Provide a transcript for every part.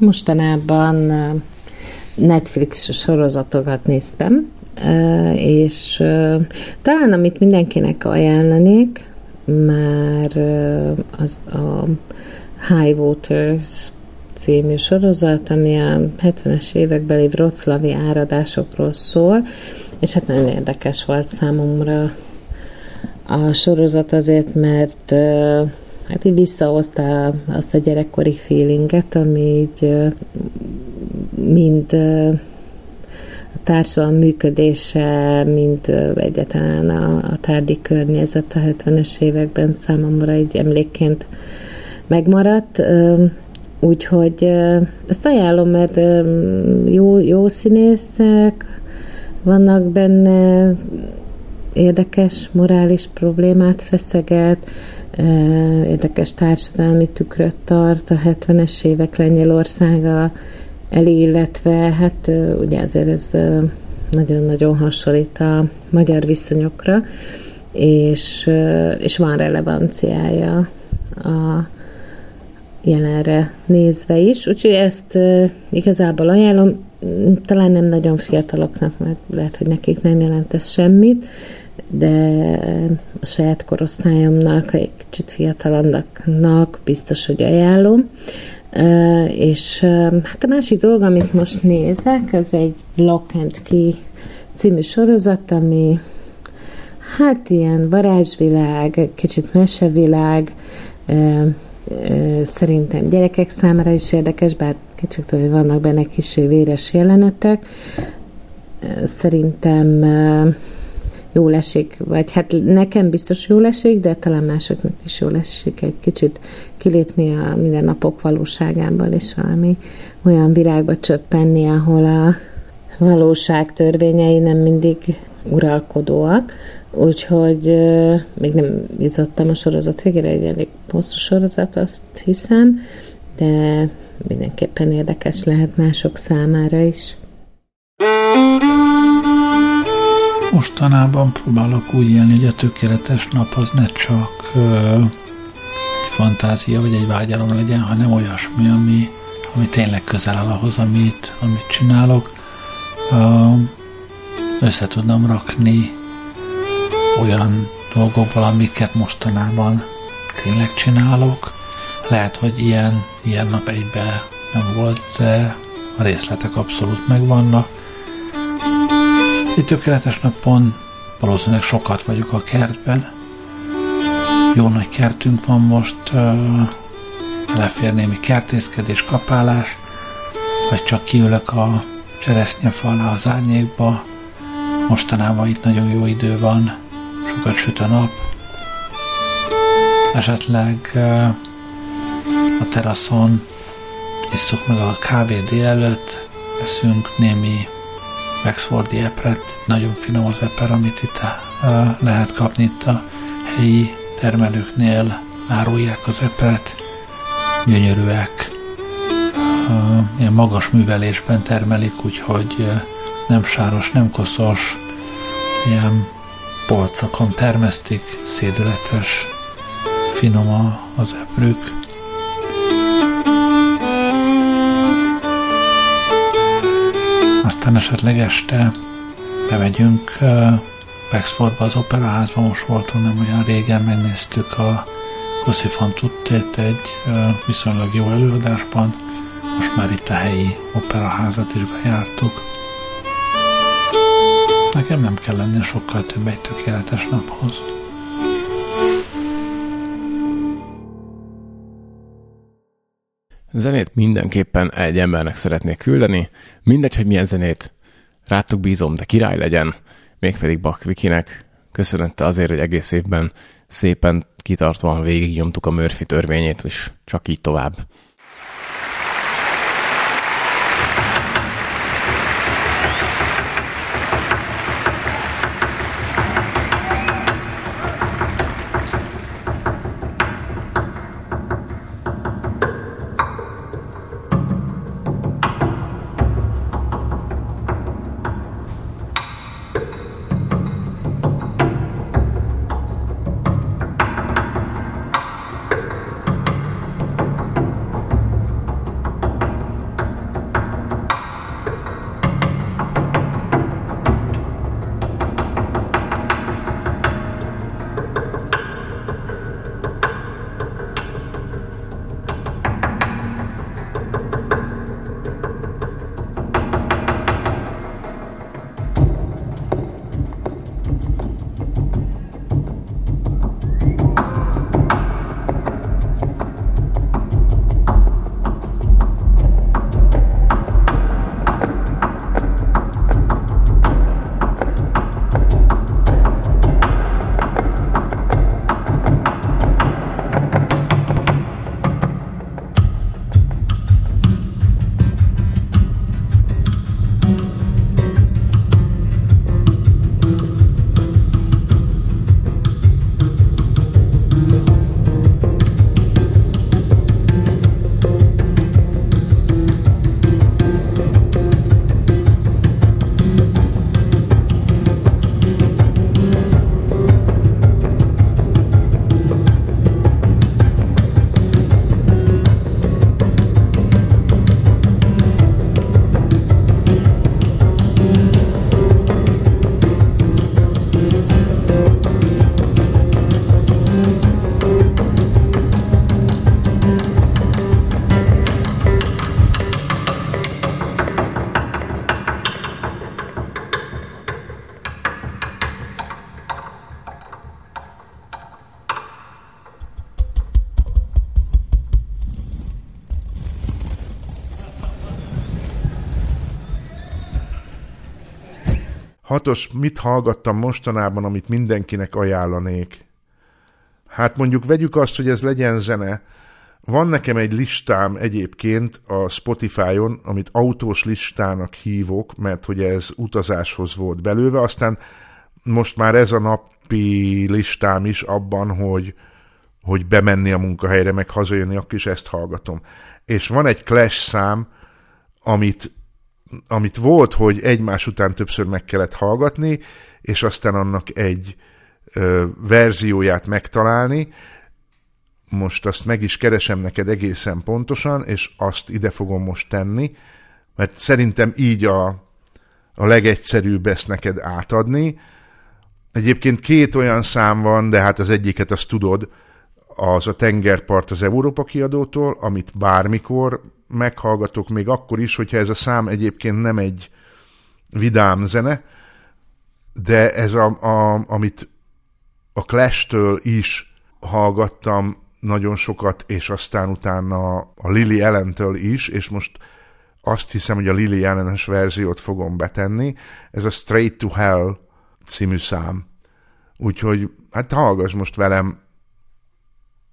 Mostanában Netflix sorozatokat néztem, és talán amit mindenkinek ajánlanék, már az a High Waters című sorozat, ami a 70-es évekbeli vroclavi áradásokról szól, és hát nagyon érdekes volt számomra a sorozat azért, mert hát így visszahozta azt a gyerekkori feelinget, ami így mind a társadalom működése, mind egyáltalán a, a tárgyi környezet a 70-es években számomra így emlékként megmaradt. Úgyhogy ezt ajánlom, mert jó, jó színészek vannak benne, érdekes morális problémát feszeget, érdekes társadalmi tükröt tart a 70-es évek Lengyelországa elé, illetve hát ugye azért ez nagyon-nagyon hasonlít a magyar viszonyokra, és, és van relevanciája a jelenre nézve is, úgyhogy ezt igazából ajánlom, talán nem nagyon fiataloknak, mert lehet, hogy nekik nem jelent ez semmit, de a saját korosztályomnak, kicsit fiatalabbnak biztos, hogy ajánlom. És hát a másik dolog, amit most nézek, az egy Lock and Key című sorozat, ami hát ilyen varázsvilág, kicsit mesevilág, szerintem gyerekek számára is érdekes, bár kicsit, hogy vannak benne kis véres jelenetek. Szerintem jól esik, vagy hát nekem biztos jól esik, de talán másoknak is jól esik egy kicsit kilépni a mindennapok valóságából, és valami olyan világba csöppenni, ahol a valóság törvényei nem mindig uralkodóak, úgyhogy még nem jutottam a sorozat végére, egy elég hosszú sorozat, azt hiszem, de mindenképpen érdekes lehet mások számára is. Mostanában próbálok úgy élni, hogy a tökéletes nap az ne csak ö, egy fantázia vagy egy vágyalom legyen, hanem olyasmi, ami, ami tényleg közel áll ahhoz, amit, amit csinálok. Ö, össze tudnám rakni olyan dolgokból, amiket mostanában tényleg csinálok. Lehet, hogy ilyen, ilyen nap egybe nem volt, de a részletek abszolút megvannak egy tökéletes napon valószínűleg sokat vagyok a kertben. Jó nagy kertünk van most, lefér némi kertészkedés, kapálás, vagy csak kiülök a cseresznyefal alá az árnyékba. Mostanában itt nagyon jó idő van, sokat süt a nap. Esetleg a teraszon isszuk meg a kávé délelőtt, eszünk némi Wexfordi epret, nagyon finom az eper, amit itt uh, lehet kapni itt a helyi termelőknél, árulják az epret, gyönyörűek, uh, ilyen magas művelésben termelik, úgyhogy uh, nem sáros, nem koszos, ilyen polcakon termesztik, szédületes, finom az eprük. Aztán esetleg este bemegyünk Wexfordba az operaházba, most voltunk nem olyan régen, megnéztük a Così fan tuttét egy viszonylag jó előadásban, most már itt a helyi operaházat is bejártuk. Nekem nem kell lenni sokkal több egy tökéletes naphoz. Zenét mindenképpen egy embernek szeretnék küldeni, mindegy, hogy milyen zenét. Rátok bízom, de király legyen. Mégpedig Bak Vikinek köszönette azért, hogy egész évben szépen kitartóan végignyomtuk a Murphy törvényét, és csak így tovább. Hatos, mit hallgattam mostanában, amit mindenkinek ajánlanék? Hát mondjuk vegyük azt, hogy ez legyen zene. Van nekem egy listám egyébként a Spotify-on, amit autós listának hívok, mert hogy ez utazáshoz volt belőve, aztán most már ez a napi listám is abban, hogy, hogy bemenni a munkahelyre, meg hazajönni, akkor is ezt hallgatom. És van egy Clash szám, amit, amit volt, hogy egymás után többször meg kellett hallgatni, és aztán annak egy ö, verzióját megtalálni. Most azt meg is keresem neked egészen pontosan, és azt ide fogom most tenni, mert szerintem így a, a legegyszerűbb ezt neked átadni. Egyébként két olyan szám van, de hát az egyiket azt tudod, az a tengerpart az Európa kiadótól, amit bármikor meghallgatok, még akkor is, hogyha ez a szám egyébként nem egy vidám zene, de ez a, a amit a Clash-től is hallgattam nagyon sokat, és aztán utána a Lily Ellentől is, és most azt hiszem, hogy a Lily ellenes verziót fogom betenni. Ez a Straight to Hell című szám. Úgyhogy hát hallgass most velem,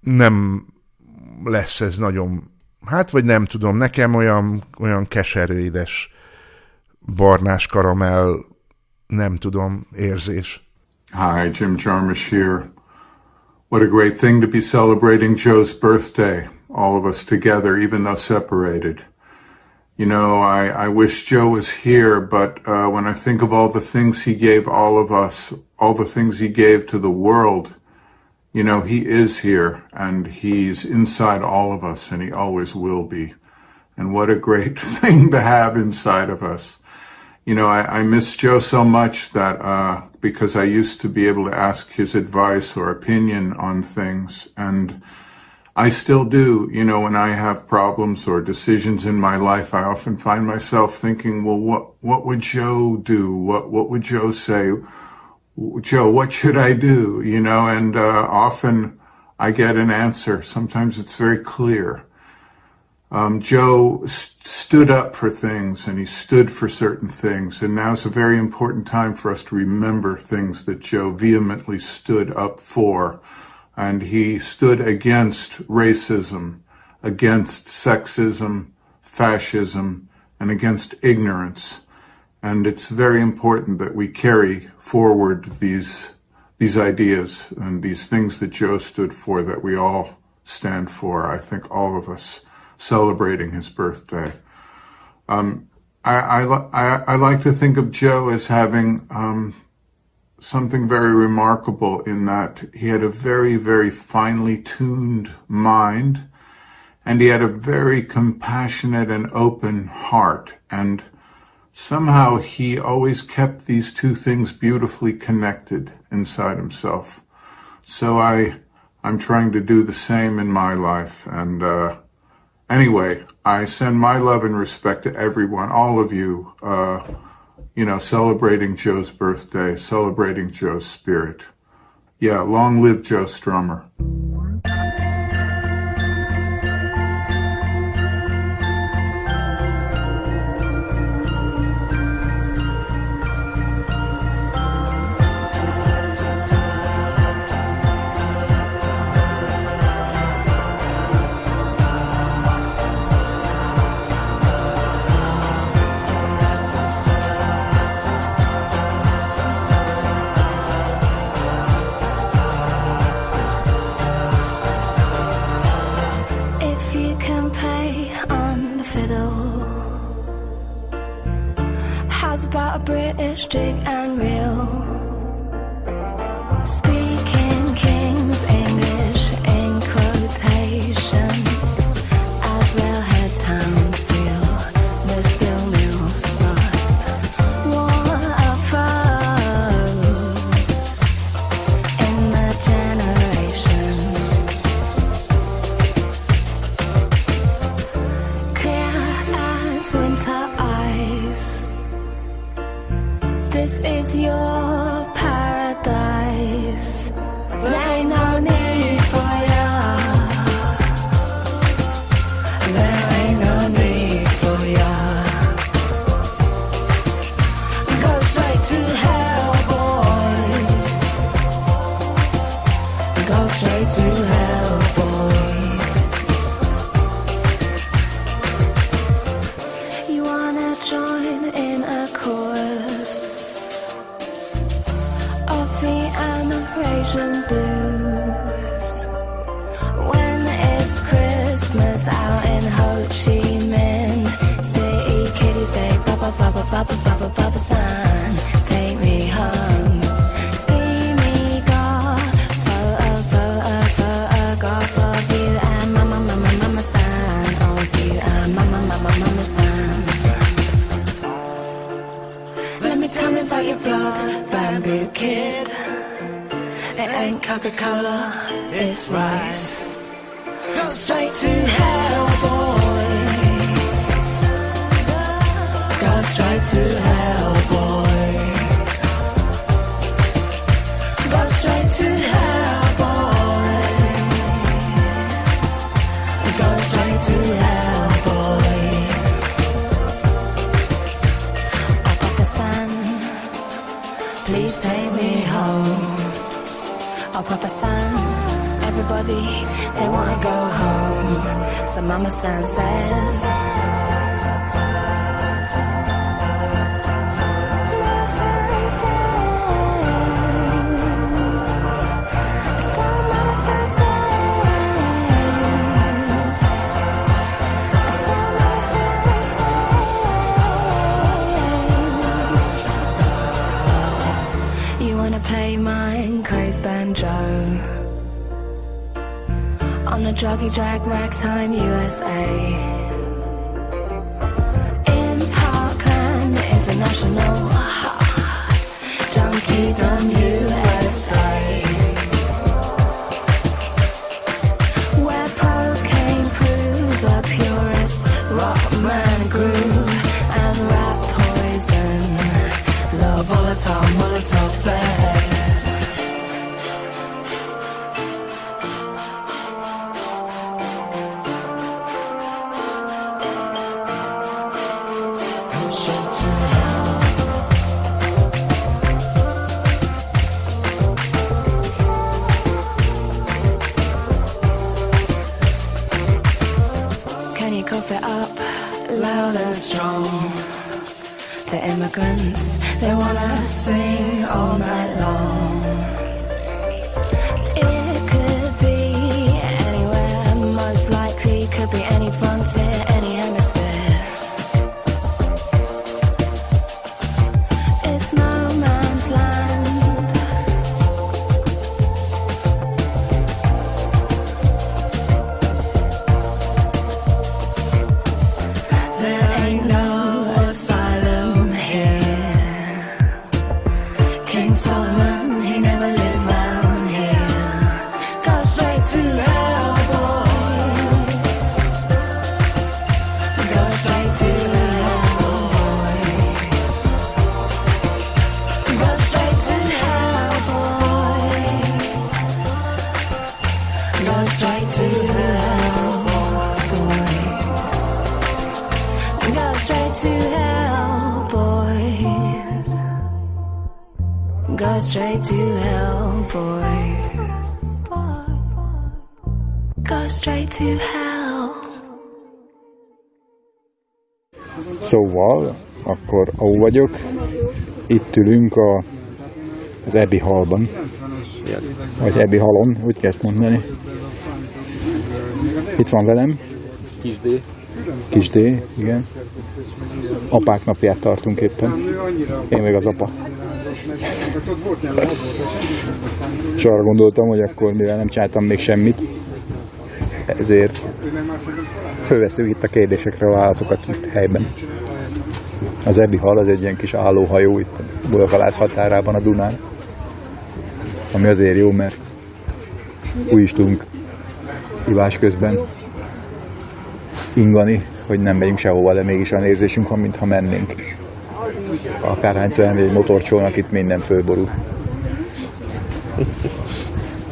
nem lesz ez nagyon, hát vagy nem tudom, nekem olyan, olyan keserédes barnás karamell, nem tudom, érzés. Hi, Jim Jarmusch here. What a great thing to be celebrating Joe's birthday, all of us together, even though separated. You know, I, I wish Joe was here, but uh, when I think of all the things he gave all of us, all the things he gave to the world, you know, he is here and he's inside all of us and he always will be. And what a great thing to have inside of us. You know, I, I miss Joe so much that, uh, because I used to be able to ask his advice or opinion on things and I still do, you know, when I have problems or decisions in my life, I often find myself thinking, well, what, what would Joe do? What, what would Joe say? Joe, what should I do? You know, and uh, often I get an answer. Sometimes it's very clear. Um, Joe st- stood up for things and he stood for certain things. And now is a very important time for us to remember things that Joe vehemently stood up for. And he stood against racism, against sexism, fascism, and against ignorance. And it's very important that we carry forward these these ideas and these things that Joe stood for that we all stand for. I think all of us celebrating his birthday. Um, I, I, I, I, like to think of Joe as having um, something very remarkable in that he had a very, very finely tuned mind and he had a very compassionate and open heart. And somehow he always kept these two things beautifully connected inside himself. So I, I'm trying to do the same in my life. And, uh, anyway, I send my love and respect to everyone, all of you, uh, you know, celebrating Joe's birthday, celebrating Joe's spirit. Yeah, long live Joe Strummer. To Coca-Cola, it's rice. Mama San says. Druggy drag ragtime USA. In Parkland International, junkie done USA. Go straight to hell, boys. Go straight to hell. Szóval, akkor ahol vagyok, itt ülünk a, az Ebi halban, Yes. vagy Ebi halon, úgy kell ezt mondani. Itt van velem, Kis D. kis D, igen. Apák napját tartunk éppen. Én meg az apa. És arra gondoltam, hogy akkor, mivel nem csináltam még semmit, ezért fölveszünk itt a kérdésekre a válaszokat itt helyben. Az Ebi hal az egy ilyen kis állóhajó itt a Bulgalász határában a Dunán. Ami azért jó, mert úgy is tudunk ivás közben ingani, hogy nem megyünk sehova, de mégis olyan érzésünk van, mintha mennénk. Elmegy egy motorcsónak, itt minden fölborul.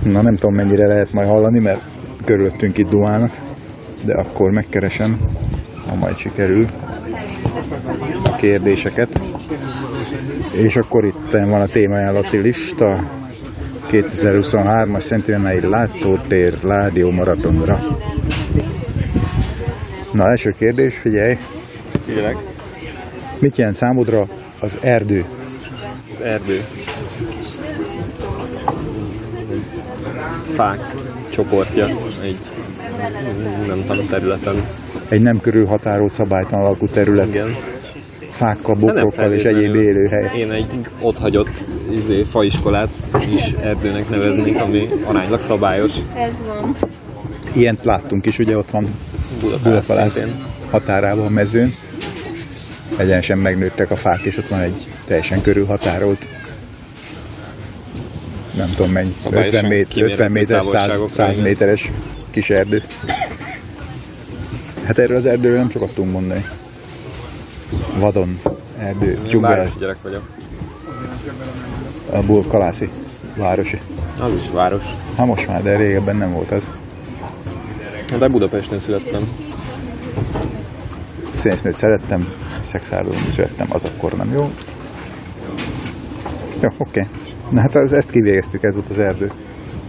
Na nem tudom mennyire lehet majd hallani, mert körülöttünk itt dumálnak, de akkor megkeresem, ha majd sikerül a kérdéseket. És akkor itt van a témaajánlati lista, 2023-as Szentillánai Látszótér Ládió Maratonra. Na, első kérdés, figyelj! Tényleg? Mit jelent számodra az erdő? Az erdő. fák csoportja egy nem tudom, területen. Egy nem körülhatárolt szabálytalan alkú terület. Igen. Fákkal, bokrokkal és egyéb élőhely. Én egy otthagyott izé, faiskolát is erdőnek neveznék, ami aránylag szabályos Ilyent láttunk is, ugye ott van Budapest határában a mezőn. Egyenesen megnőttek a fák, és ott van egy teljesen körülhatárolt nem tudom mennyi, Szabályosan 50, mét, kimérhető 50 méter, 100, távolságokra, 100 igen. méteres kis erdő. Hát erről az erdőről nem sokat tudunk mondani. Vadon, erdő, dzsungel, gyerek vagyok. a Bulkalászi városi. Az is város. Ha most már, de régebben nem volt az. De Budapesten születtem. Színésznőt szerettem, szexárdon születtem, az akkor nem jó. Jó, oké. Na hát az, ezt kivégeztük, ez volt az erdő.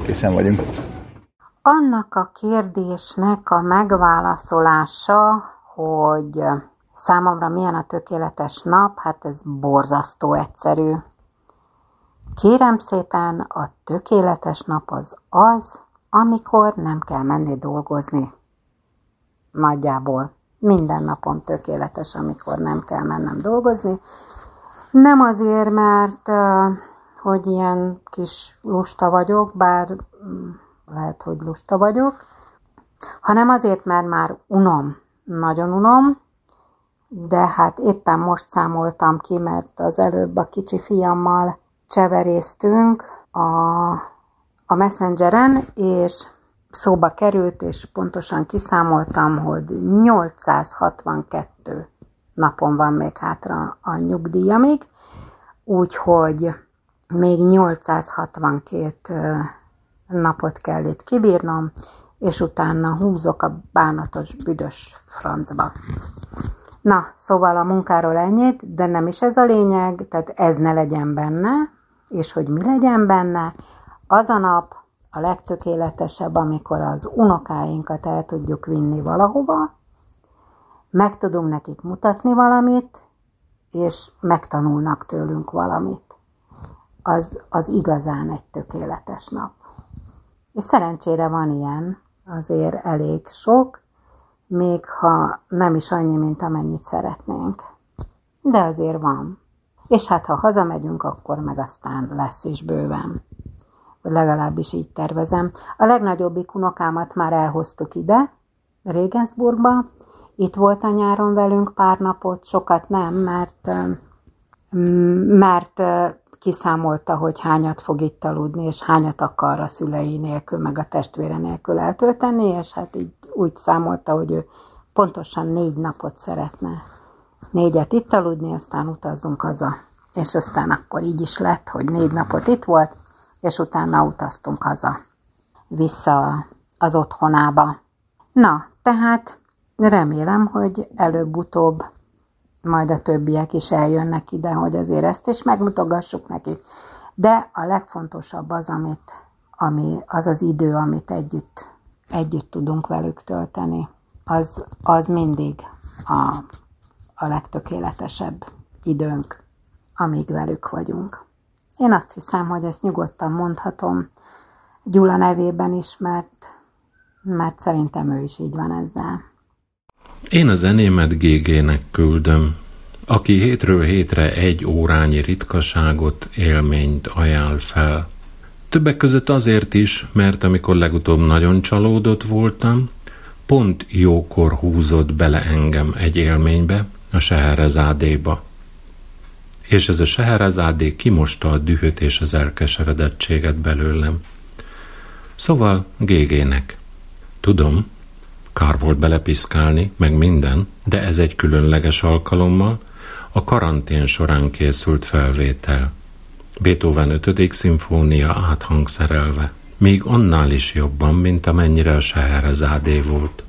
Készen vagyunk. Annak a kérdésnek a megválaszolása, hogy számomra milyen a tökéletes nap, hát ez borzasztó egyszerű. Kérem szépen, a tökéletes nap az az, amikor nem kell menni dolgozni. Nagyjából minden napom tökéletes, amikor nem kell mennem dolgozni. Nem azért, mert hogy ilyen kis lusta vagyok, bár mm, lehet, hogy lusta vagyok, hanem azért, mert már unom, nagyon unom, de hát éppen most számoltam ki, mert az előbb a kicsi fiammal cseveréztünk a, a Messengeren, és szóba került, és pontosan kiszámoltam, hogy 862 napon van még hátra a nyugdíjamig, úgyhogy még 862 ö, napot kell itt kibírnom, és utána húzok a bánatos, büdös francba. Na, szóval a munkáról ennyit, de nem is ez a lényeg, tehát ez ne legyen benne, és hogy mi legyen benne, az a nap a legtökéletesebb, amikor az unokáinkat el tudjuk vinni valahova, meg tudunk nekik mutatni valamit, és megtanulnak tőlünk valamit. Az, az igazán egy tökéletes nap. És szerencsére van ilyen, azért elég sok, még ha nem is annyi, mint amennyit szeretnénk. De azért van. És hát ha hazamegyünk, akkor meg aztán lesz is bőven. Legalábbis így tervezem. A legnagyobbik unokámat már elhoztuk ide, Regensburgba. Itt volt a nyáron velünk pár napot, sokat nem, mert, mert kiszámolta, hogy hányat fog itt aludni, és hányat akar a szülei nélkül, meg a testvére nélkül eltölteni, és hát így úgy számolta, hogy ő pontosan négy napot szeretne. Négyet itt aludni, aztán utazzunk haza. És aztán akkor így is lett, hogy négy napot itt volt, és utána utaztunk haza. Vissza az otthonába. Na, tehát remélem, hogy előbb-utóbb majd a többiek is eljönnek ide, hogy azért ezt is megmutogassuk nekik. De a legfontosabb az, amit, ami, az az idő, amit együtt, együtt tudunk velük tölteni. Az, az mindig a, a legtökéletesebb időnk, amíg velük vagyunk. Én azt hiszem, hogy ezt nyugodtan mondhatom Gyula nevében is, mert, mert szerintem ő is így van ezzel. Én a zenémet GG-nek küldöm, aki hétről hétre egy órányi ritkaságot, élményt ajánl fel. Többek között azért is, mert amikor legutóbb nagyon csalódott voltam, pont jókor húzott bele engem egy élménybe, a Seherezádéba. És ez a Seherezádé kimosta a dühöt és az elkeseredettséget belőlem. Szóval GG-nek. Tudom, kár volt belepiszkálni, meg minden, de ez egy különleges alkalommal, a karantén során készült felvétel. Beethoven 5. szimfónia áthangszerelve. Még annál is jobban, mint amennyire a Seherezádé volt.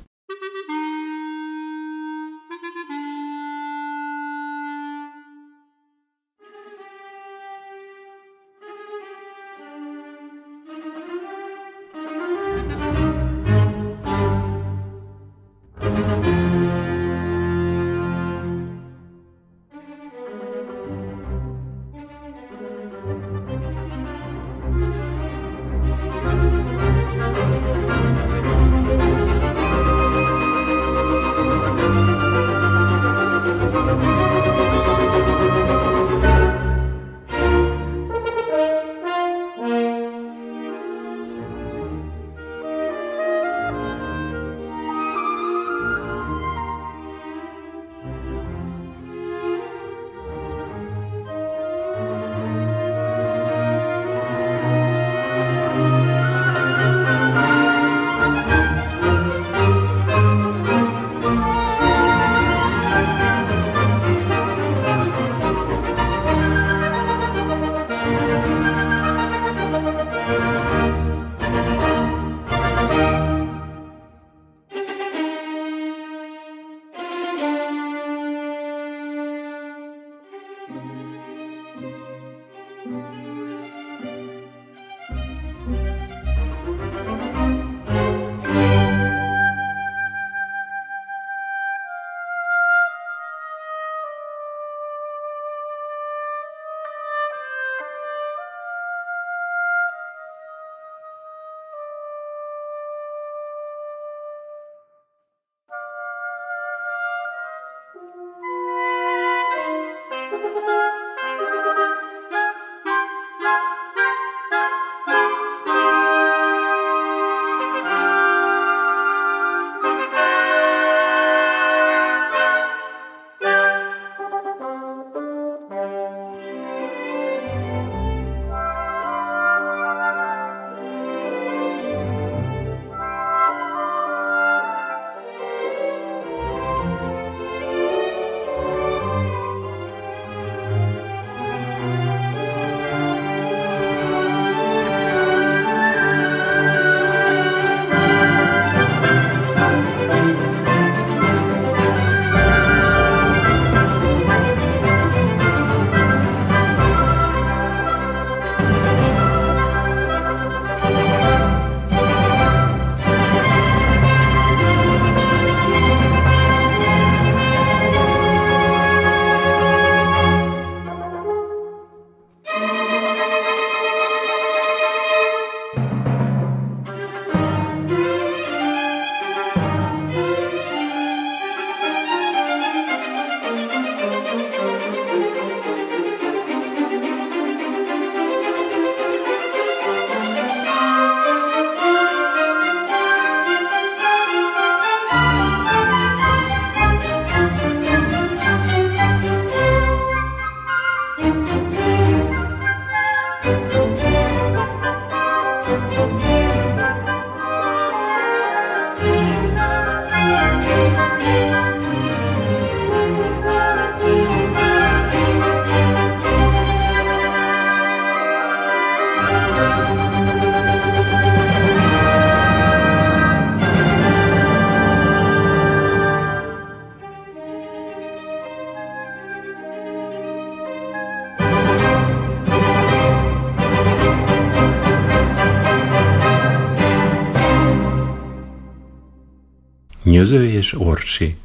Nyöző és Orsi.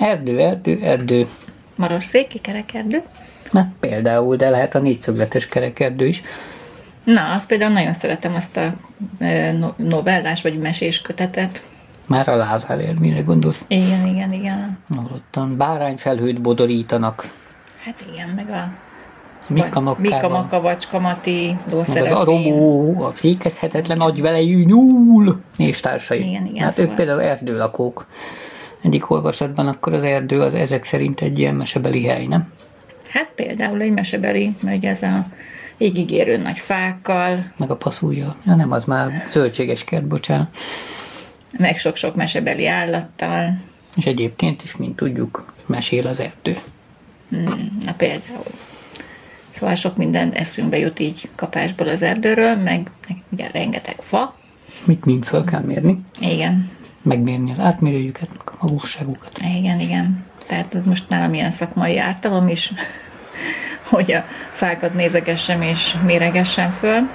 Erdő, erdő, erdő. Marosszéki kerekerdő. Na, például, de lehet a négyszögletes kerekerdő is. Na, azt például nagyon szeretem azt a novellás vagy mesés kötetet. Már a Lázár élményre gondolsz. Igen, igen, igen. Hallottam. Bárányfelhőt bodorítanak. Hát igen, meg a Mika vagy- Mika. Maka, Vacska Mati, Meg az arobó, a fékezhetetlen agyvelejű nyúl, és társai. Igen, igen, hát szóval- ők például erdőlakók. Egyik olvasatban akkor az erdő az ezek szerint egy ilyen mesebeli hely, nem? Hát például egy mesebeli, hogy ez a égigérő nagy fákkal, Meg a passzúja. Ja nem, az már zöldséges kert, bocsánat. meg sok-sok mesebeli állattal. És egyébként is, mint tudjuk, mesél az erdő. Hmm, na például. Szóval sok minden eszünkbe jut így kapásból az erdőről, meg, meg ugye rengeteg fa. Mit mind föl kell mérni, Igen, megmérni az átmérőjüket, a magusságukat. igen, igen. Tehát ez most nálam ilyen szakmai ártalom is, hogy a fákat nézegessem és méregessem föl.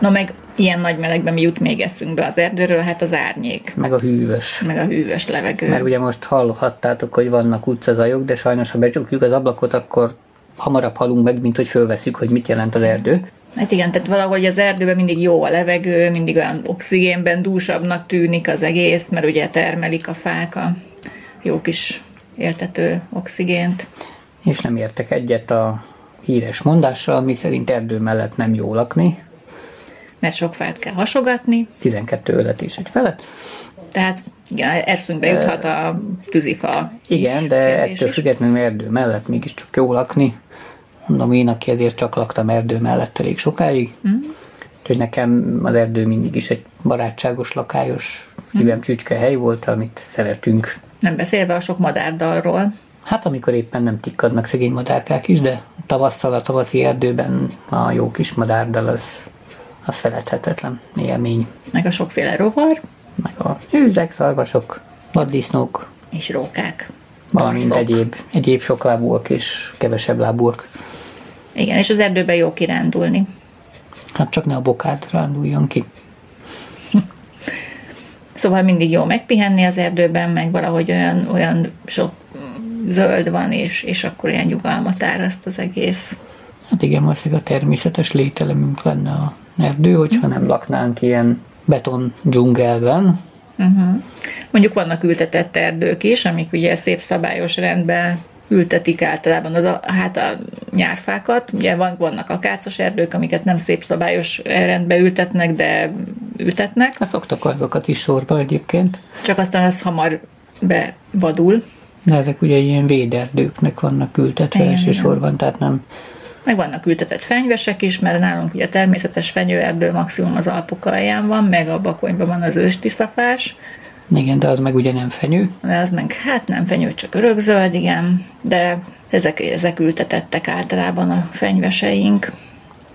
Na meg ilyen nagy melegben mi jut még eszünkbe az erdőről? Hát az árnyék, Meg a hűvös. meg a hűvös levegő. Mert ugye most hallhattátok, hogy vannak utcazajok, de sajnos, ha becsukjuk az ablakot, akkor hamarabb halunk meg, mint hogy fölveszük, hogy mit jelent az erdő. Hát igen, tehát valahogy az erdőben mindig jó a levegő, mindig olyan oxigénben dúsabbnak tűnik az egész, mert ugye termelik a fák a jó kis éltető oxigént. És nem értek egyet a híres mondással, ami szerint erdő mellett nem jó lakni. Mert sok fát kell hasogatni, 12 ölet és egy felet. tehát igen, eszünkbe juthat a tűzifa Igen, is, de ettől is. függetlenül erdő mellett mégiscsak jó lakni. Mondom én, aki ezért csak laktam erdő mellett elég sokáig. Mm. Úgyhogy nekem az erdő mindig is egy barátságos, lakályos, szívem csücske hely volt, amit szeretünk. Nem beszélve a sok madárdalról. Hát amikor éppen nem tikkadnak szegény madárkák is, de tavasszal a tavaszi erdőben a jó kis madárdal az, az feledhetetlen élmény. Meg a sokféle rovar, Meg a hőzek, szarvasok, vaddisznók, és rókák. Valamint Barszok. egyéb, egyéb soklábúak és kevesebb lábúak. Igen, és az erdőben jó kirándulni. Hát csak ne a bokád ránduljon ki. Szóval mindig jó megpihenni az erdőben, meg valahogy olyan, olyan sok zöld van, és, és akkor ilyen nyugalmat áraszt az egész. Hát igen, valószínűleg a természetes lételemünk lenne a erdő, hogyha nem laknánk ilyen beton dzsungelben. Uh-huh. Mondjuk vannak ültetett erdők is, amik ugye szép szabályos rendben ültetik általában az a, hát a nyárfákat. Ugye van, vannak akácos erdők, amiket nem szép szabályos rendbe ültetnek, de ültetnek. Hát szoktak azokat is sorba egyébként. Csak aztán az hamar bevadul. De ezek ugye ilyen véderdőknek vannak ültetve Igen, elsősorban, tehát nem Meg vannak ültetett fenyvesek is, mert nálunk ugye természetes fenyőerdő maximum az Alpok alján van, meg a Bakonyban van az őstiszafás, Igen, de az meg ugye nem fenyő. de az meg hát nem fenyő, csak örökzöld, igen, de ezek, ezek ültetettek általában a fenyveseink,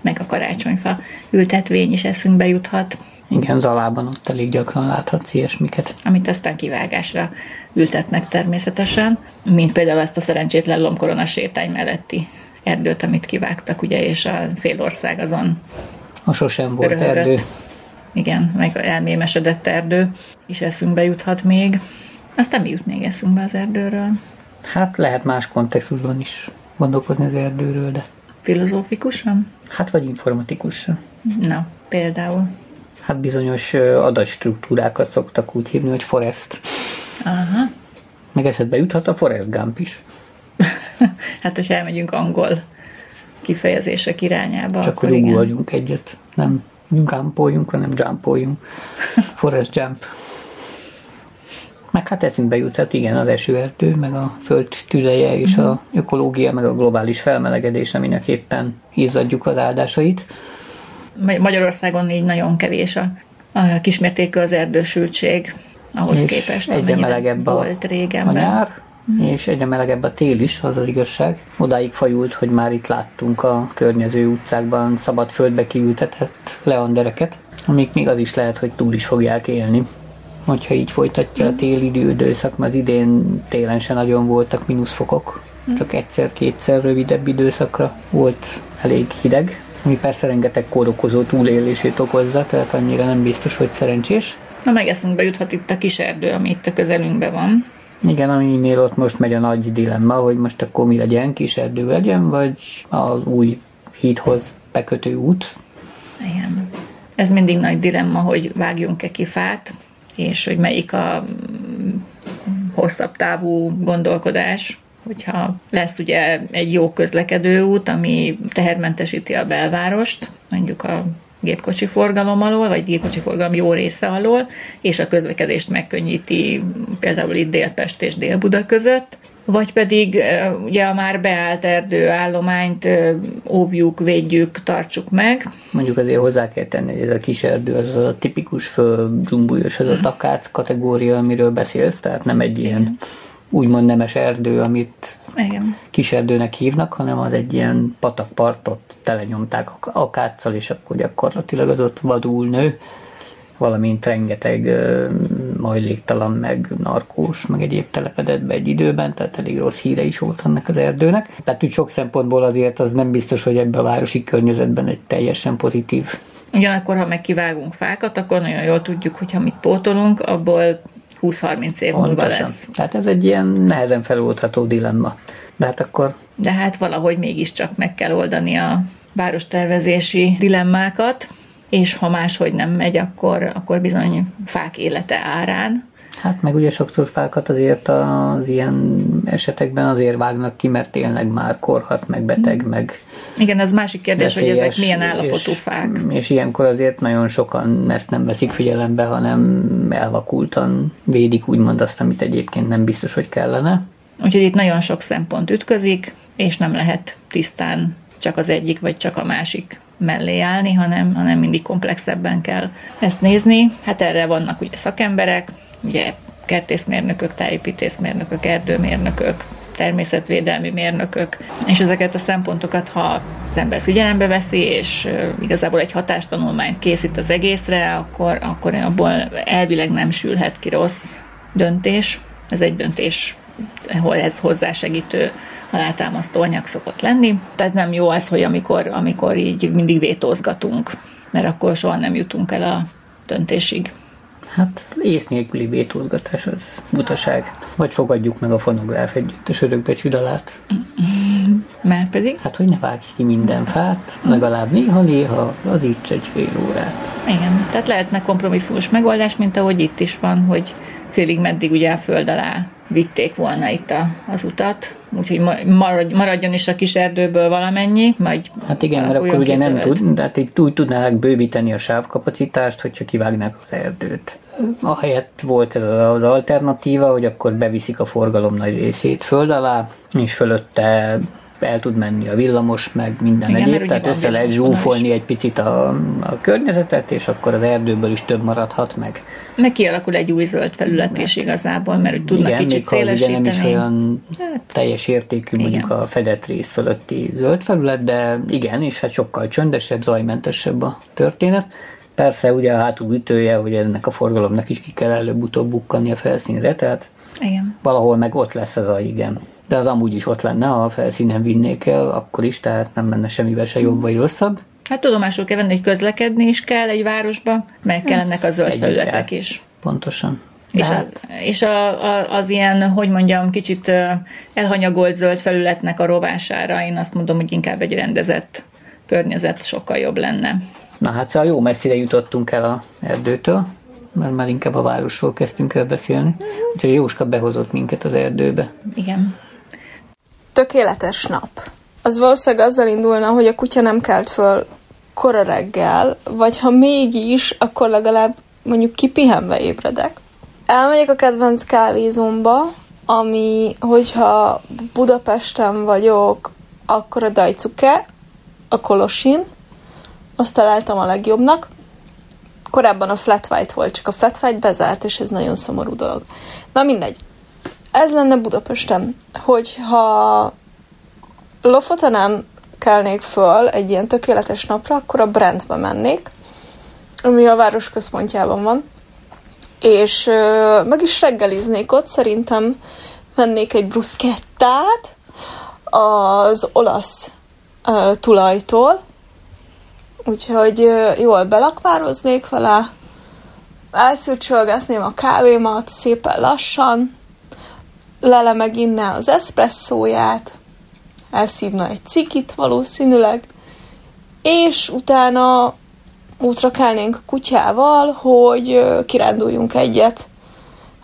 meg a karácsonyfa ültetvény is eszünkbe juthat, Igen, Zalában ott elég gyakran láthatsz ilyesmiket. amit aztán kivágásra ültetnek természetesen, mint például ezt a szerencsétlen lomkorona sétány melletti erdőt, amit kivágtak, ugye, és a félország azon A sosem volt Örömögött. erdő. Igen, meg elmémesedett erdő is eszünkbe juthat még. Aztán mi jut még eszünkbe az erdőről? Hát lehet más kontextusban is gondolkozni az erdőről, de Filozófikusan? hát vagy informatikusan. Na, például. Hát bizonyos adatstruktúrákat szoktak úgy hívni, hogy forest. Aha. Meg eszedbe juthat a Forest Gump is. Hát, hogyha elmegyünk angol kifejezések irányába, Csak hogy ugorjunk egyet. Nem gumpoljunk, hanem jumpoljunk. Forest jump. Meg hát eszünkbe juthat, igen, az esőerdő, meg a föld tüdeje és a ökológia, meg a globális felmelegedés, aminek éppen izzadjuk az áldásait. Ma- Magyarországon így nagyon kevés a, a kismértékű az erdősültség ahhoz és képest, egyre melegebb a, volt a régenben. nyár, és egyre melegebb a tél is, az az igazság. Odáig fajult, hogy már itt láttunk a környező utcákban szabad földbe kiültetett leandereket, amik még az is lehet, hogy túl is fogják élni. Hogyha így folytatja a téli időszak, mert az idén télen se nagyon voltak mínuszfokok, csak egyszer-kétszer rövidebb időszakra volt elég hideg. ami persze rengeteg kórokozó túlélését okozza, tehát annyira nem biztos, hogy szerencsés. Na meg eszünkbe juthat itt a kis erdő, ami itt a közelünkben van. Igen, aminél ott most megy a nagy dilemma, hogy most akkor mi legyen, kis erdő legyen, vagy az új hídhoz bekötő út. Igen. Ez mindig nagy dilemma, hogy vágjunk-e ki fát, és hogy melyik a mm, hosszabb távú gondolkodás, hogyha lesz ugye egy jó közlekedő út, ami tehermentesíti a belvárost, mondjuk a gépkocsi forgalom alól, vagy gépkocsi forgalom jó része alól, és a közlekedést megkönnyíti például itt Délpest és Dél-Buda között, vagy pedig ugye a már beállt erdőállományt óvjuk, védjük, tartsuk meg. Mondjuk azért hozzá kell tenni, hogy ez a kis erdő az a tipikus földzumbújosodott akác kategória, amiről beszélsz, tehát nem egy ilyen úgymond nemes erdő, amit Igen. kis erdőnek hívnak, hanem az egy ilyen patakpartot telenyomták ak- akáccal, és akkor gyakorlatilag az ott vadul nő, valamint rengeteg ö, majléktalan, meg narkós, meg egyéb telepedett be egy időben, tehát elég rossz híre is volt ennek az erdőnek. Tehát úgy sok szempontból azért az nem biztos, hogy ebbe a városi környezetben egy teljesen pozitív Ugyanakkor, ha meg kivágunk fákat, akkor nagyon jól tudjuk, hogy ha mit pótolunk, abból 20-30 év múlva Pontosan. lesz. Tehát ez egy ilyen nehezen feloldható dilemma. De hát akkor De hát valahogy mégiscsak meg kell oldani a várostervezési dilemmákat, és ha máshogy nem megy, akkor, akkor bizony fák élete árán. Hát meg ugye sokszor fákat azért az ilyen esetekben azért vágnak ki, mert tényleg már korhat, meg beteg, meg Igen, az másik kérdés, hogy ezek milyen állapotú és, fák. És ilyenkor azért nagyon sokan ezt nem veszik figyelembe, hanem elvakultan védik úgymond azt, amit egyébként nem biztos, hogy kellene. Úgyhogy itt nagyon sok szempont ütközik, és nem lehet tisztán csak az egyik vagy csak a másik mellé állni, hanem, hanem mindig komplexebben kell ezt nézni. Hát erre vannak ugye szakemberek, ugye kertészmérnökök, tájépítészmérnökök, erdőmérnökök, természetvédelmi mérnökök, és ezeket a szempontokat, ha az ember figyelembe veszi, és igazából egy hatástanulmányt készít az egészre, akkor, akkor abból elvileg nem sülhet ki rossz döntés. Ez egy döntés, hol ez hozzásegítő alátámasztó anyag szokott lenni. Tehát nem jó az, hogy amikor, amikor így mindig vétózgatunk, mert akkor soha nem jutunk el a döntésig. Hát ész nélküli vétózgatás az butaság. Vagy fogadjuk meg a fonográf együttes örökbecsű dalát. Már pedig? Hát, hogy ne vágj ki minden fát, legalább néha-néha lazíts egy fél órát. Igen, tehát lehetne kompromisszumos megoldás, mint ahogy itt is van, hogy félig meddig ugye a föld alá vitték volna itt a, az utat, úgyhogy ma- maradj, maradjon is a kis erdőből valamennyi, majd Hát igen, mert akkor ugye nem tud, tehát itt úgy tudnák bővíteni a sávkapacitást, hogyha kivágnák az erdőt. Ahelyett volt ez az alternatíva, hogy akkor beviszik a forgalom nagy részét föld alá, és fölötte el tud menni a villamos, meg minden Igen, mert egyéb, tehát össze lehet zsúfolni egy picit a, a környezetet, és akkor az erdőből is több maradhat meg. Meg kialakul egy új zöld felület is igazából, mert tudnak igen, kicsit még szélesíteni. nem is olyan Hát, teljes értékű mondjuk a fedett rész fölötti zöld felület, de igen, és hát sokkal csöndesebb, zajmentesebb a történet. Persze ugye a hátul ütője, hogy ennek a forgalomnak is ki kell előbb-utóbb bukkani a felszínre, tehát igen. valahol meg ott lesz ez a igen. De az amúgy is ott lenne, ha a felszínen vinnék el, akkor is, tehát nem menne semmivel se jobb vagy rosszabb. Hát tudomásul kell venni, hogy közlekedni is kell egy városba, meg kellenek a zöld felületek is. Pontosan. De És, hát, a, és a, a, az ilyen, hogy mondjam, kicsit elhanyagolt zöld felületnek a rovására én azt mondom, hogy inkább egy rendezett környezet sokkal jobb lenne. na hát szóval jó messzire jutottunk el a erdőtől, mert már inkább a városról kezdtünk el beszélni. Úgyhogy Jóska behozott minket az erdőbe. Igen. Tökéletes nap. Az valószínűleg azzal indulna, hogy a kutya nem kelt föl kora reggel, vagy ha mégis, akkor legalább mondjuk kipihenve ébredek. Elmegyek a kedvenc kávézomba, ami, hogyha Budapesten vagyok, akkor a Dajcuke, a Kolosin, azt találtam a legjobbnak. Korábban a Flat White volt, csak a Flat White bezárt, és ez nagyon szomorú dolog. Na mindegy. Ez lenne Budapesten, hogyha Lofotenán kelnék föl egy ilyen tökéletes napra, akkor a Brandbe mennék, ami a város központjában van, és ö, meg is reggeliznék ott, szerintem vennék egy bruschettát az olasz ö, tulajtól, úgyhogy ö, jól belakvároznék vele, elszűcsölgetném a kávémat szépen lassan, Lele meginne az eszpresszóját, elszívna egy cikit valószínűleg, és utána útra kelnénk a kutyával, hogy kiránduljunk egyet.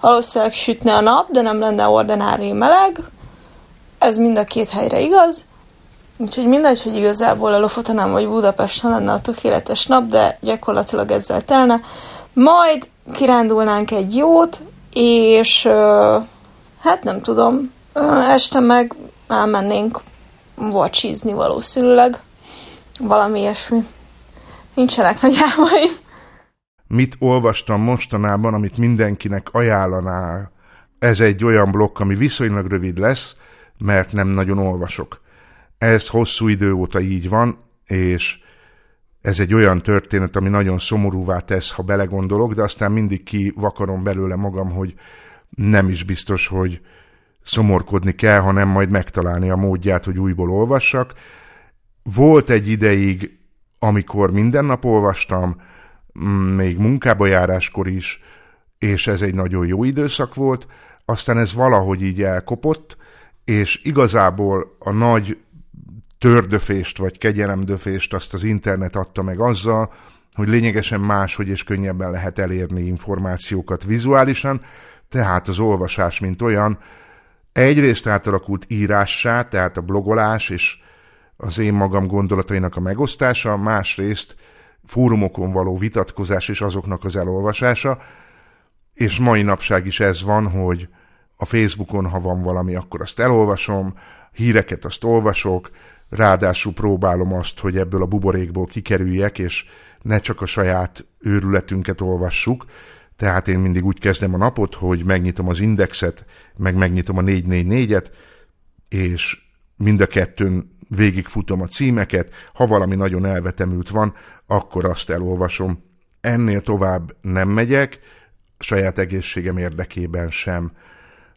Valószínűleg sütne a nap, de nem lenne ordinári meleg. Ez mind a két helyre igaz. Úgyhogy mindegy, hogy igazából a Lofotenán vagy Budapesten lenne a tökéletes nap, de gyakorlatilag ezzel telne. Majd kirándulnánk egy jót, és hát nem tudom, este meg elmennénk vacsizni valószínűleg. Valami ilyesmi. Nincsenek nagy álmaim. Mit olvastam mostanában, amit mindenkinek ajánlaná. Ez egy olyan blokk, ami viszonylag rövid lesz, mert nem nagyon olvasok. Ez hosszú idő óta így van, és ez egy olyan történet, ami nagyon szomorúvá tesz, ha belegondolok, de aztán mindig kivakarom belőle magam, hogy nem is biztos, hogy szomorkodni kell, hanem majd megtalálni a módját, hogy újból olvassak. Volt egy ideig, amikor minden nap olvastam, mm, még munkába járáskor is, és ez egy nagyon jó időszak volt, aztán ez valahogy így elkopott, és igazából a nagy tördöfést vagy kegyelemdöfést azt az internet adta meg azzal, hogy lényegesen máshogy és könnyebben lehet elérni információkat vizuálisan, tehát az olvasás, mint olyan, egyrészt átalakult írássá, tehát a blogolás és az én magam gondolatainak a megosztása, másrészt fórumokon való vitatkozás és azoknak az elolvasása, és mai napság is ez van, hogy a Facebookon, ha van valami, akkor azt elolvasom, híreket azt olvasok, ráadásul próbálom azt, hogy ebből a buborékból kikerüljek, és ne csak a saját őrületünket olvassuk, tehát én mindig úgy kezdem a napot, hogy megnyitom az indexet, meg megnyitom a 444-et, és mind a kettőn végigfutom a címeket, ha valami nagyon elvetemült van, akkor azt elolvasom. Ennél tovább nem megyek, saját egészségem érdekében sem.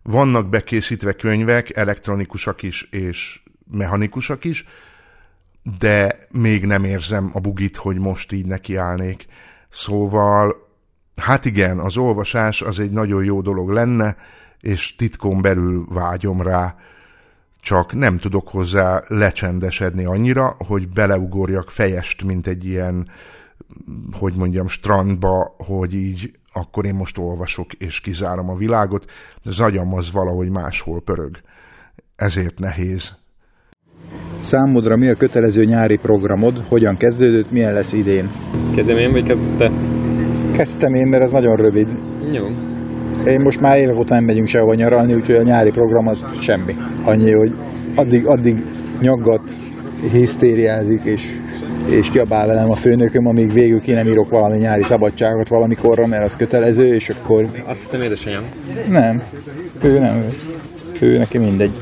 Vannak bekészítve könyvek, elektronikusak is és mechanikusak is, de még nem érzem a bugit, hogy most így nekiállnék. Szóval, hát igen, az olvasás az egy nagyon jó dolog lenne, és titkon belül vágyom rá, csak nem tudok hozzá lecsendesedni annyira, hogy beleugorjak fejest, mint egy ilyen, hogy mondjam, strandba, hogy így akkor én most olvasok és kizárom a világot, az agyam az valahogy máshol pörög. Ezért nehéz. Számodra mi a kötelező nyári programod, hogyan kezdődött, milyen lesz idén? Kezdem én, vagy kezdted te? Kezdtem én, mert ez nagyon rövid. Jó. Én most már évek óta nem megyünk sehova nyaralni, úgyhogy a nyári program az semmi. Annyi, hogy addig, addig nyaggat, hisztériázik, és, és kiabál velem a főnököm, amíg végül ki nem írok valami nyári szabadságot valamikorra, mert az kötelező, és akkor... Azt hittem édesanyám. Nem, ő nem. Ő neki mindegy.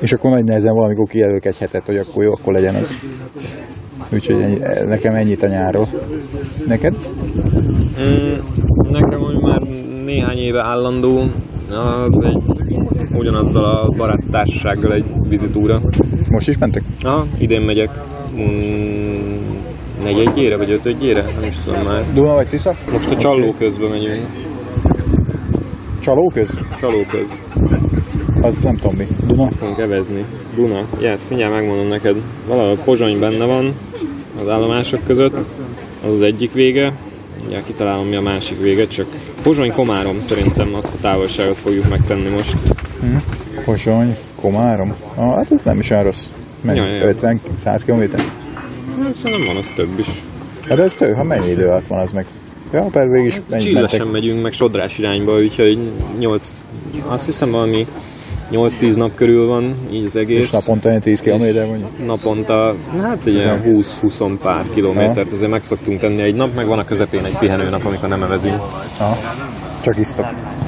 És akkor nagy nehezen valamikor kijelölök egy hetet, hogy akkor jó, akkor legyen az. Úgyhogy ennyi, nekem ennyit a nyárról. Neked? Nekem úgy már néhány éve állandó, az egy ugyanazzal a baráttársasággal egy vizitúra. Most is mentek? Aha, idén megyek. Mm, negyedjére vagy ötödjére? Nem is tudom már. Duna vagy Tisza? Most a Csalló közben megyünk. Csalóköz? Csalóköz. Az nem tudom mi. Duna? Fogunk evezni. Duna. Yes, mindjárt megmondom neked. Valahol Pozsony benne van az állomások között. Az az egyik vége. Mindjárt kitalálom mi a másik vége, csak Pozsony Komárom szerintem azt a távolságot fogjuk megtenni most. Hm? Pozsony, Komárom? Ah, hát ez nem is olyan rossz. Mennyi? Ja, ja. 50-100 km? Hát, Szerintem van az több is. Hát ez tő, ha mennyi idő alatt van az meg? Ja, per végig is mennyit Csillesen megyünk, meg Sodrás irányba, úgyhogy 8, azt hiszem valami 8-10 nap körül van így az egész. És naponta olyan 10 km mondjuk? Naponta, hát egy ilyen 20-20 pár kilométert azért meg szoktunk tenni egy nap, meg van a közepén egy pihenő nap, amikor nem evezünk. Aha. Csak isztok.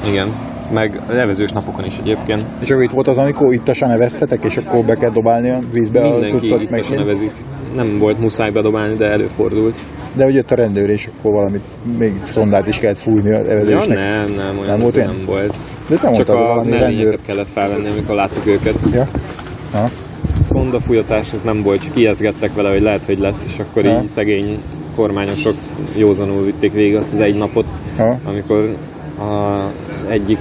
Igen. Meg a levezős napokon is egyébként. És akkor itt volt az, amikor ittasan neveztetek, és akkor be kell dobálni a vízbe a Mindenki cuccot, itt meg nevezik. Nem volt muszáj bedobálni, de előfordult. De hogy jött a rendőr, és akkor valamit, még szondát is kellett fújni a Ja, evezésnek. nem, nem, olyan Nem volt nem volt. De te Csak a rendőr. kellett felvenni, amikor láttuk őket. Ja. Aha. szondafújatás ez nem volt, csak ijeszgettek vele, hogy lehet, hogy lesz, és akkor így szegény kormányosok józanul vitték végig azt az egy napot, amikor az egyik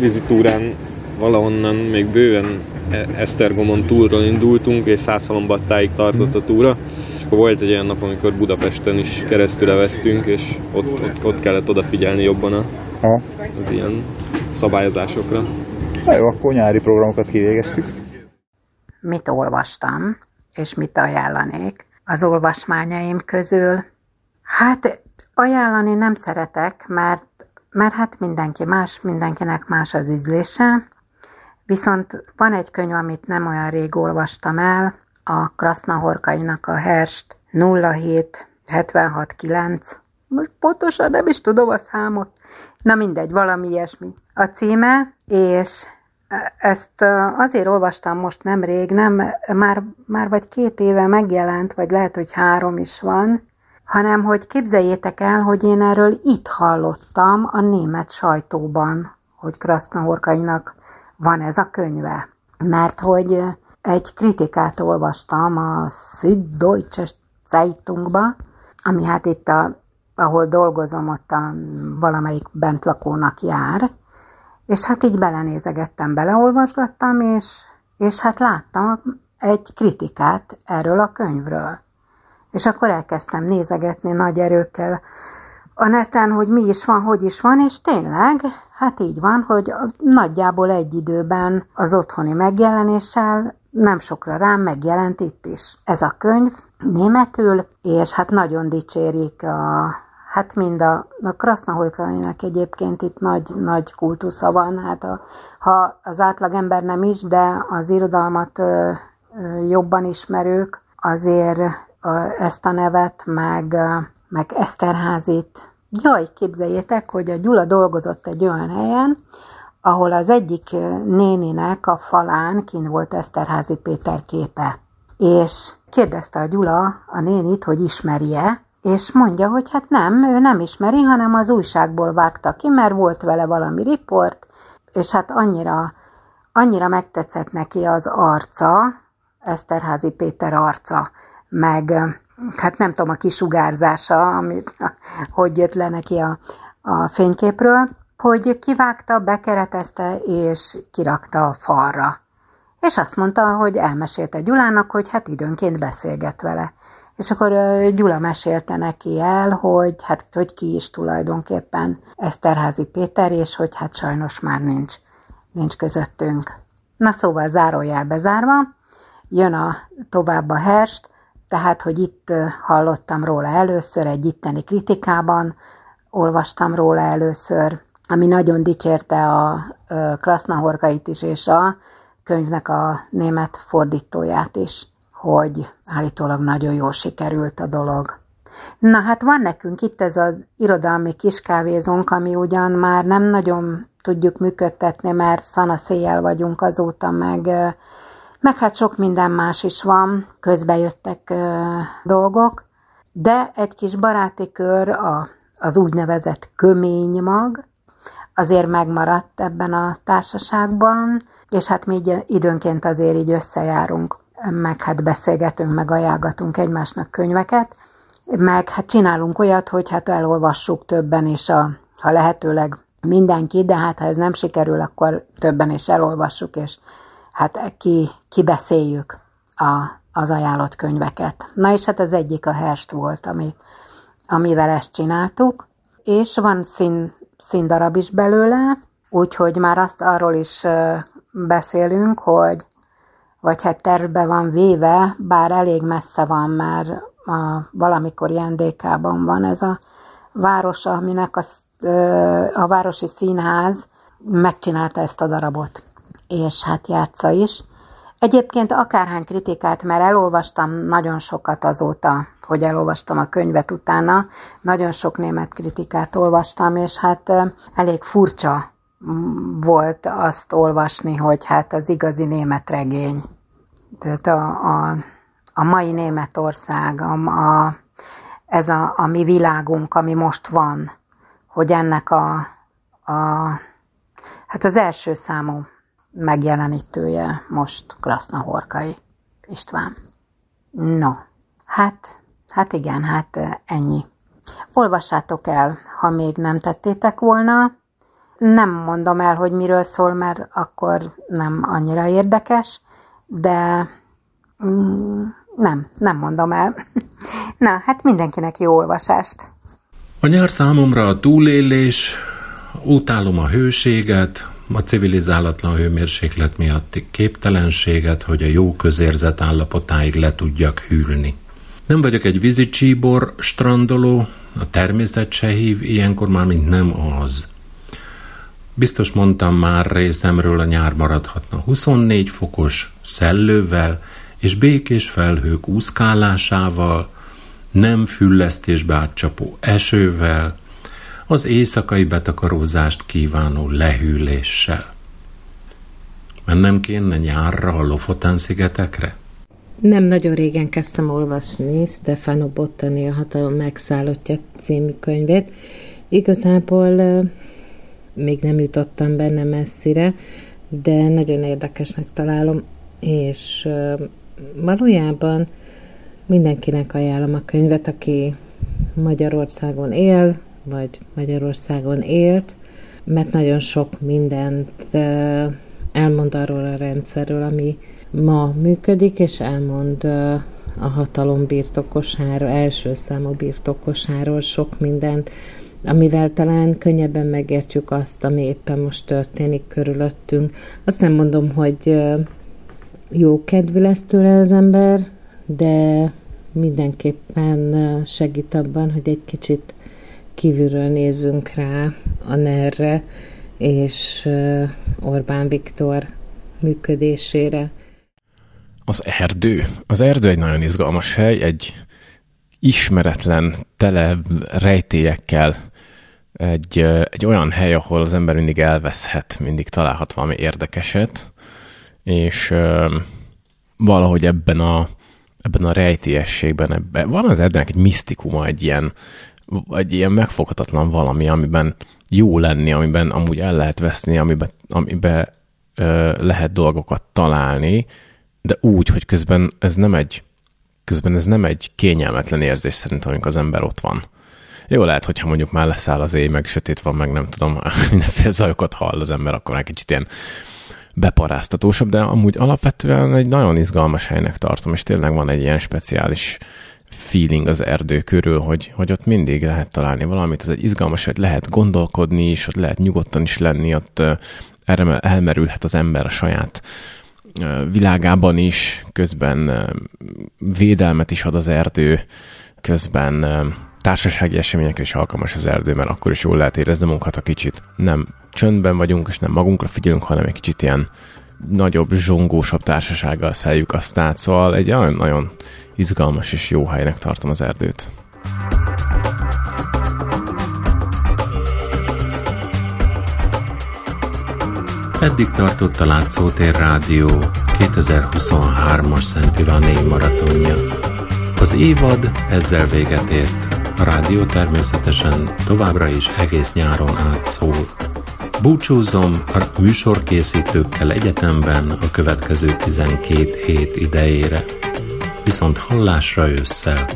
vizitúrán valahonnan még bőven Esztergomon túlról indultunk, és Szászalombattáig tartott a túra, és akkor volt egy olyan nap, amikor Budapesten is keresztül leveztünk, és ott, ott, ott kellett odafigyelni jobban a, az ilyen szabályozásokra. Na jó, akkor nyári programokat kivégeztük. Mit olvastam, és mit ajánlanék az olvasmányaim közül? Hát ajánlani nem szeretek, mert, mert hát mindenki más, mindenkinek más az ízlése, Viszont van egy könyv, amit nem olyan rég olvastam el, a Krasznahorkainak a Herst 07 76 9. Most pontosan nem is tudom a számot. Na mindegy, valami ilyesmi. A címe, és ezt azért olvastam most nemrég, nem, már, már vagy két éve megjelent, vagy lehet, hogy három is van, hanem hogy képzeljétek el, hogy én erről itt hallottam a német sajtóban, hogy Krasznahorkainak van ez a könyve. Mert hogy egy kritikát olvastam a Süddeutsche Zeitungba, ami hát itt, a, ahol dolgozom, ott a valamelyik bentlakónak jár, és hát így belenézegettem, beleolvasgattam, és, és hát láttam egy kritikát erről a könyvről. És akkor elkezdtem nézegetni nagy erőkkel a neten, hogy mi is van, hogy is van, és tényleg Hát így van, hogy nagyjából egy időben az otthoni megjelenéssel nem sokra rám megjelent itt is. Ez a könyv németül, és hát nagyon dicsérik a, hát mind a, a Krasznaholkainak egyébként itt nagy, nagy kultusza van, hát a, ha az átlagember nem is, de az irodalmat ö, ö, jobban ismerők, azért ö, ezt a nevet, meg, meg Eszterházit Jaj, képzeljétek, hogy a Gyula dolgozott egy olyan helyen, ahol az egyik néninek a falán kin volt Eszterházi Péter képe. És kérdezte a Gyula a nénit, hogy ismerje, és mondja, hogy hát nem, ő nem ismeri, hanem az újságból vágta ki, mert volt vele valami riport, és hát annyira, annyira megtetszett neki az arca, Eszterházi Péter arca, meg hát nem tudom, a kisugárzása, amit, hogy jött le neki a, a fényképről, hogy kivágta, bekeretezte és kirakta a falra. És azt mondta, hogy elmesélte Gyulának, hogy hát időnként beszélget vele. És akkor Gyula mesélte neki el, hogy hát hogy ki is tulajdonképpen Eszterházi Péter, és hogy hát sajnos már nincs, nincs közöttünk. Na szóval zárójel bezárva, jön a tovább a herst, tehát, hogy itt hallottam róla először, egy itteni kritikában olvastam róla először, ami nagyon dicsérte a Krasznahorkait is, és a könyvnek a német fordítóját is, hogy állítólag nagyon jól sikerült a dolog. Na hát van nekünk itt ez az irodalmi kiskávézónk, ami ugyan már nem nagyon tudjuk működtetni, mert szanaszéjjel vagyunk azóta, meg meg hát sok minden más is van, közbejöttek ö, dolgok, de egy kis baráti kör, a, az úgynevezett köménymag, azért megmaradt ebben a társaságban, és hát mi időnként azért így összejárunk, meg hát beszélgetünk, meg ajánlgatunk egymásnak könyveket, meg hát csinálunk olyat, hogy hát elolvassuk többen is, a, ha lehetőleg mindenki, de hát ha ez nem sikerül, akkor többen is elolvassuk, és hát ki, kibeszéljük a, az ajánlott könyveket. Na és hát az egyik a Herst volt, ami, amivel ezt csináltuk, és van szín, színdarab is belőle, úgyhogy már azt arról is beszélünk, hogy vagy hát tervbe van véve, bár elég messze van, mert a, valamikor ilyen DK-ban van ez a város, aminek a, a Városi Színház megcsinálta ezt a darabot és hát játsza is. Egyébként akárhány kritikát, mert elolvastam nagyon sokat azóta, hogy elolvastam a könyvet utána, nagyon sok német kritikát olvastam, és hát elég furcsa volt azt olvasni, hogy hát az igazi német regény. Tehát a, a, a mai Németország, a, a, ez a, a mi világunk, ami most van, hogy ennek a, a hát az első számú megjelenítője most Krasznahorkai. István. No, hát, hát igen, hát ennyi. Olvassátok el, ha még nem tettétek volna. Nem mondom el, hogy miről szól, mert akkor nem annyira érdekes, de mm, nem, nem mondom el. Na, hát mindenkinek jó olvasást. A nyár számomra a túlélés, utálom a hőséget, a civilizálatlan hőmérséklet miatti képtelenséget, hogy a jó közérzet állapotáig le tudjak hűlni. Nem vagyok egy vízi csíbor strandoló, a természet se hív, ilyenkor már mint nem az. Biztos mondtam már részemről a nyár maradhatna 24 fokos, szellővel és békés felhők úszkálásával, nem füllesztésbe átcsapó esővel, az éjszakai betakarózást kívánó lehűléssel. Mennem kéne nyárra a Lofotán szigetekre? Nem nagyon régen kezdtem olvasni Stefano Bottani a hatalom megszállottja című könyvét. Igazából még nem jutottam benne messzire, de nagyon érdekesnek találom, és valójában mindenkinek ajánlom a könyvet, aki Magyarországon él, vagy Magyarországon élt, mert nagyon sok mindent elmond arról a rendszerről, ami ma működik, és elmond a hatalom birtokosáról, első számú birtokosáról sok mindent, amivel talán könnyebben megértjük azt, ami éppen most történik körülöttünk. Azt nem mondom, hogy jó kedvű lesz tőle az ember, de mindenképpen segít abban, hogy egy kicsit kívülről nézzünk rá a ner és Orbán Viktor működésére. Az erdő. Az erdő egy nagyon izgalmas hely, egy ismeretlen, tele rejtélyekkel, egy, egy olyan hely, ahol az ember mindig elveszhet, mindig találhat valami érdekeset, és valahogy ebben a, ebben a rejtélyességben, ebben, van az erdőnek egy misztikuma, egy ilyen, egy ilyen megfoghatatlan valami, amiben jó lenni, amiben amúgy el lehet veszni, amiben, amiben ö, lehet dolgokat találni, de úgy, hogy közben ez nem egy közben ez nem egy kényelmetlen érzés szerintem, amikor az ember ott van. Jó lehet, hogyha mondjuk már leszáll az éj, meg sötét van, meg nem tudom, mindenféle zajokat hall az ember, akkor egy kicsit ilyen beparáztatósabb, de amúgy alapvetően egy nagyon izgalmas helynek tartom, és tényleg van egy ilyen speciális feeling az erdő körül, hogy, hogy ott mindig lehet találni valamit, ez egy izgalmas, hogy lehet gondolkodni is, ott lehet nyugodtan is lenni, ott erre elmerülhet az ember a saját világában is, közben védelmet is ad az erdő, közben társasági eseményekre is alkalmas az erdő, mert akkor is jól lehet érezni magunkat, ha kicsit nem csöndben vagyunk, és nem magunkra figyelünk, hanem egy kicsit ilyen nagyobb, zsongósabb társasággal szeljük azt át, szóval egy nagyon, nagyon izgalmas és jó helynek tartom az erdőt. Eddig tartott a Látszótér Rádió 2023-as Szent Iváné maratonja. Az évad ezzel véget ért. A rádió természetesen továbbra is egész nyáron átszól. Búcsúzom a műsorkészítőkkel egyetemben a következő 12 hét idejére. Viszont hallásra ősszel